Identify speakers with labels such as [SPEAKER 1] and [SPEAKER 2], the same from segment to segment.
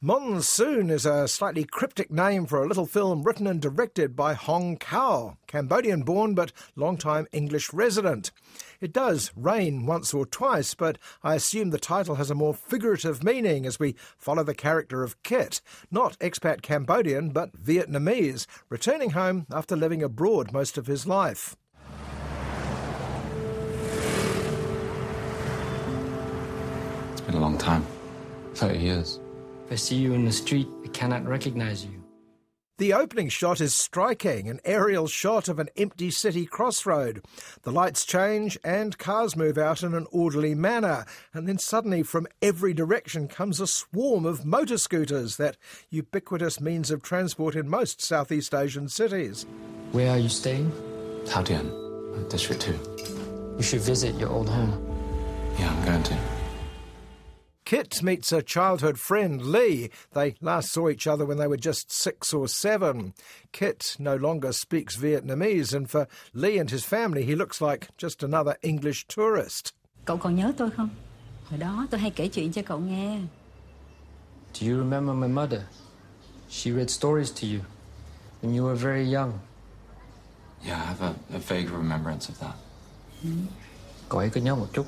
[SPEAKER 1] Monsoon is a slightly cryptic name for a little film written and directed by Hong Khaou, Cambodian born but long-time English resident. It does rain once or twice, but I assume the title has a more figurative meaning as we follow the character of Kit, not expat Cambodian but Vietnamese, returning home after living abroad most of his life.
[SPEAKER 2] It's been a long time 30 years.
[SPEAKER 3] If I see you in the street, I cannot recognize you.
[SPEAKER 1] The opening shot is striking, an aerial shot of an empty city crossroad. The lights change and cars move out in an orderly manner, and then suddenly from every direction comes a swarm of motor scooters, that ubiquitous means of transport in most Southeast Asian cities.
[SPEAKER 3] Where are you staying?
[SPEAKER 2] Thao Dien, District 2.
[SPEAKER 3] You should visit your old home.
[SPEAKER 2] Yeah, I'm going to.
[SPEAKER 1] Kit meets a childhood friend, Lee. They last saw each other when they were just six or seven. Kit no longer speaks Vietnamese, and for Lee and his family, he looks like just another English tourist.
[SPEAKER 4] Cậu còn nhớ tôi không? Hồi đó tôi hay kể chuyện cho cậu nghe.
[SPEAKER 3] Do you remember my mother? She read stories to you when you were very young.
[SPEAKER 2] Yeah, I have a, a vague remembrance of that.
[SPEAKER 3] Cậu ấy có nhớ một chút.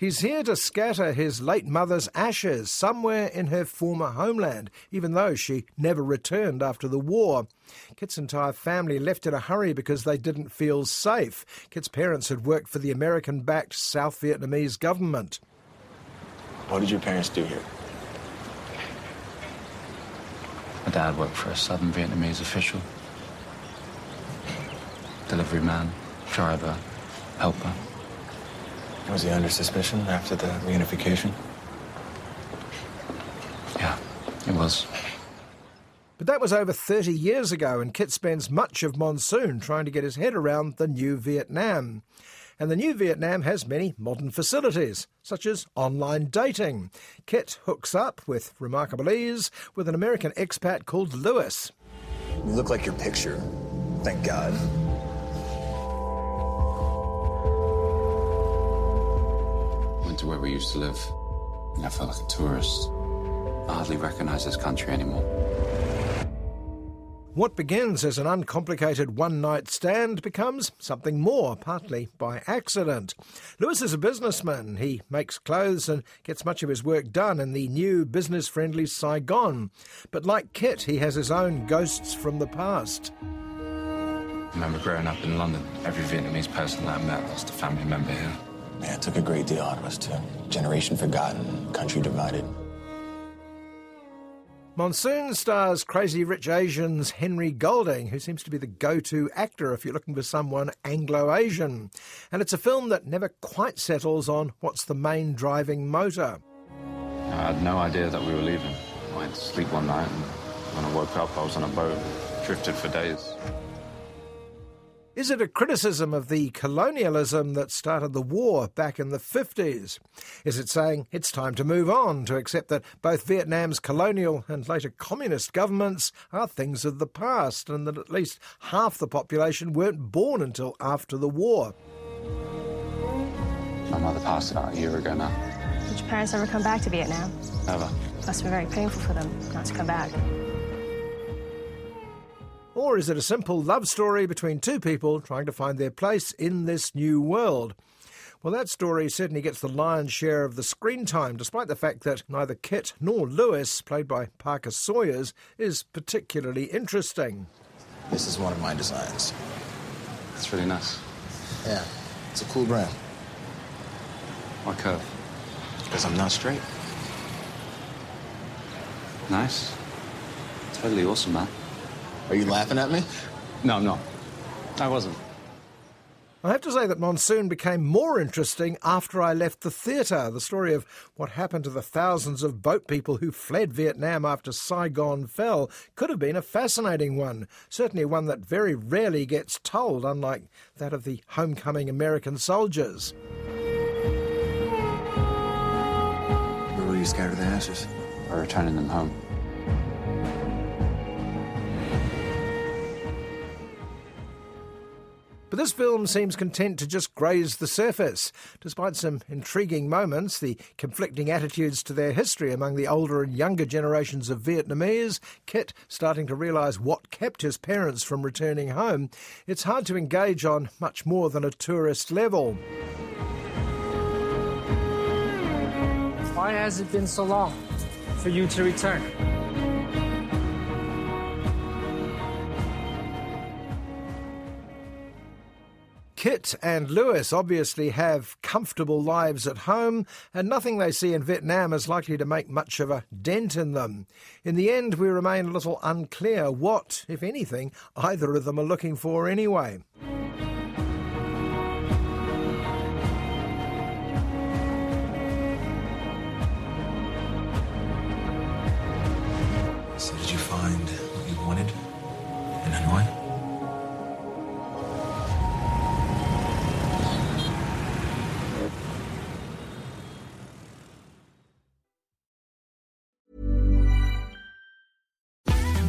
[SPEAKER 1] He's here to scatter his late mother's ashes somewhere in her former homeland, even though she never returned after the war. Kit's entire family left in a hurry because they didn't feel safe. Kit's parents had worked for the American backed South Vietnamese government.
[SPEAKER 5] What did your parents do here?
[SPEAKER 2] My dad worked for a southern Vietnamese official. Delivery man, driver, helper.
[SPEAKER 5] Was he under suspicion after the reunification?
[SPEAKER 2] Yeah, it was.
[SPEAKER 1] But that was over 30 years ago, and Kit spends much of monsoon trying to get his head around the new Vietnam. And the new Vietnam has many modern facilities, such as online dating. Kit hooks up with remarkable ease with an American expat called Lewis.
[SPEAKER 5] You look like your picture. Thank God.
[SPEAKER 2] To where we used to live. And I felt like a tourist. I hardly recognize this country anymore.
[SPEAKER 1] What begins as an uncomplicated one night stand becomes something more, partly by accident. Lewis is a businessman. He makes clothes and gets much of his work done in the new business friendly Saigon. But like Kit, he has his own ghosts from the past.
[SPEAKER 2] I remember growing up in London. Every Vietnamese person that I met lost a family member here.
[SPEAKER 5] Yeah, it took a great deal out of us, too. Generation forgotten, country divided.
[SPEAKER 1] Monsoon stars Crazy Rich Asians Henry Golding, who seems to be the go to actor if you're looking for someone Anglo Asian. And it's a film that never quite settles on what's the main driving motor.
[SPEAKER 2] I had no idea that we were leaving. I went to sleep one night, and when I woke up, I was on a boat, drifted for days.
[SPEAKER 1] Is it a criticism of the colonialism that started the war back in the 50s? Is it saying it's time to move on, to accept that both Vietnam's colonial and later communist governments are things of the past, and that at least half the population weren't born until after the war?
[SPEAKER 2] My mother passed about a year ago now.
[SPEAKER 6] Did your parents ever come back to Vietnam?
[SPEAKER 2] Never.
[SPEAKER 6] Must have been very painful for them not to come back.
[SPEAKER 1] Or is it a simple love story between two people trying to find their place in this new world? Well, that story certainly gets the lion's share of the screen time, despite the fact that neither Kit nor Lewis, played by Parker Sawyers, is particularly interesting.
[SPEAKER 5] This is one of my designs.
[SPEAKER 2] It's really nice.
[SPEAKER 5] Yeah, it's a cool brand.
[SPEAKER 2] Why curve?
[SPEAKER 5] Because I'm not straight.
[SPEAKER 2] Nice. Totally awesome, man.
[SPEAKER 5] Are you laughing at me?
[SPEAKER 2] No, I'm not. I wasn't.
[SPEAKER 1] I have to say that Monsoon became more interesting after I left the theatre. The story of what happened to the thousands of boat people who fled Vietnam after Saigon fell could have been a fascinating one. Certainly one that very rarely gets told, unlike that of the homecoming American soldiers.
[SPEAKER 5] Where will you scatter the ashes?
[SPEAKER 2] We're returning them home.
[SPEAKER 1] This film seems content to just graze the surface. Despite some intriguing moments, the conflicting attitudes to their history among the older and younger generations of Vietnamese, Kit starting to realise what kept his parents from returning home, it's hard to engage on much more than a tourist level.
[SPEAKER 3] Why has it been so long for you to return?
[SPEAKER 1] Kit and Lewis obviously have comfortable lives at home, and nothing they see in Vietnam is likely to make much of a dent in them. In the end, we remain a little unclear what, if anything, either of them are looking for anyway.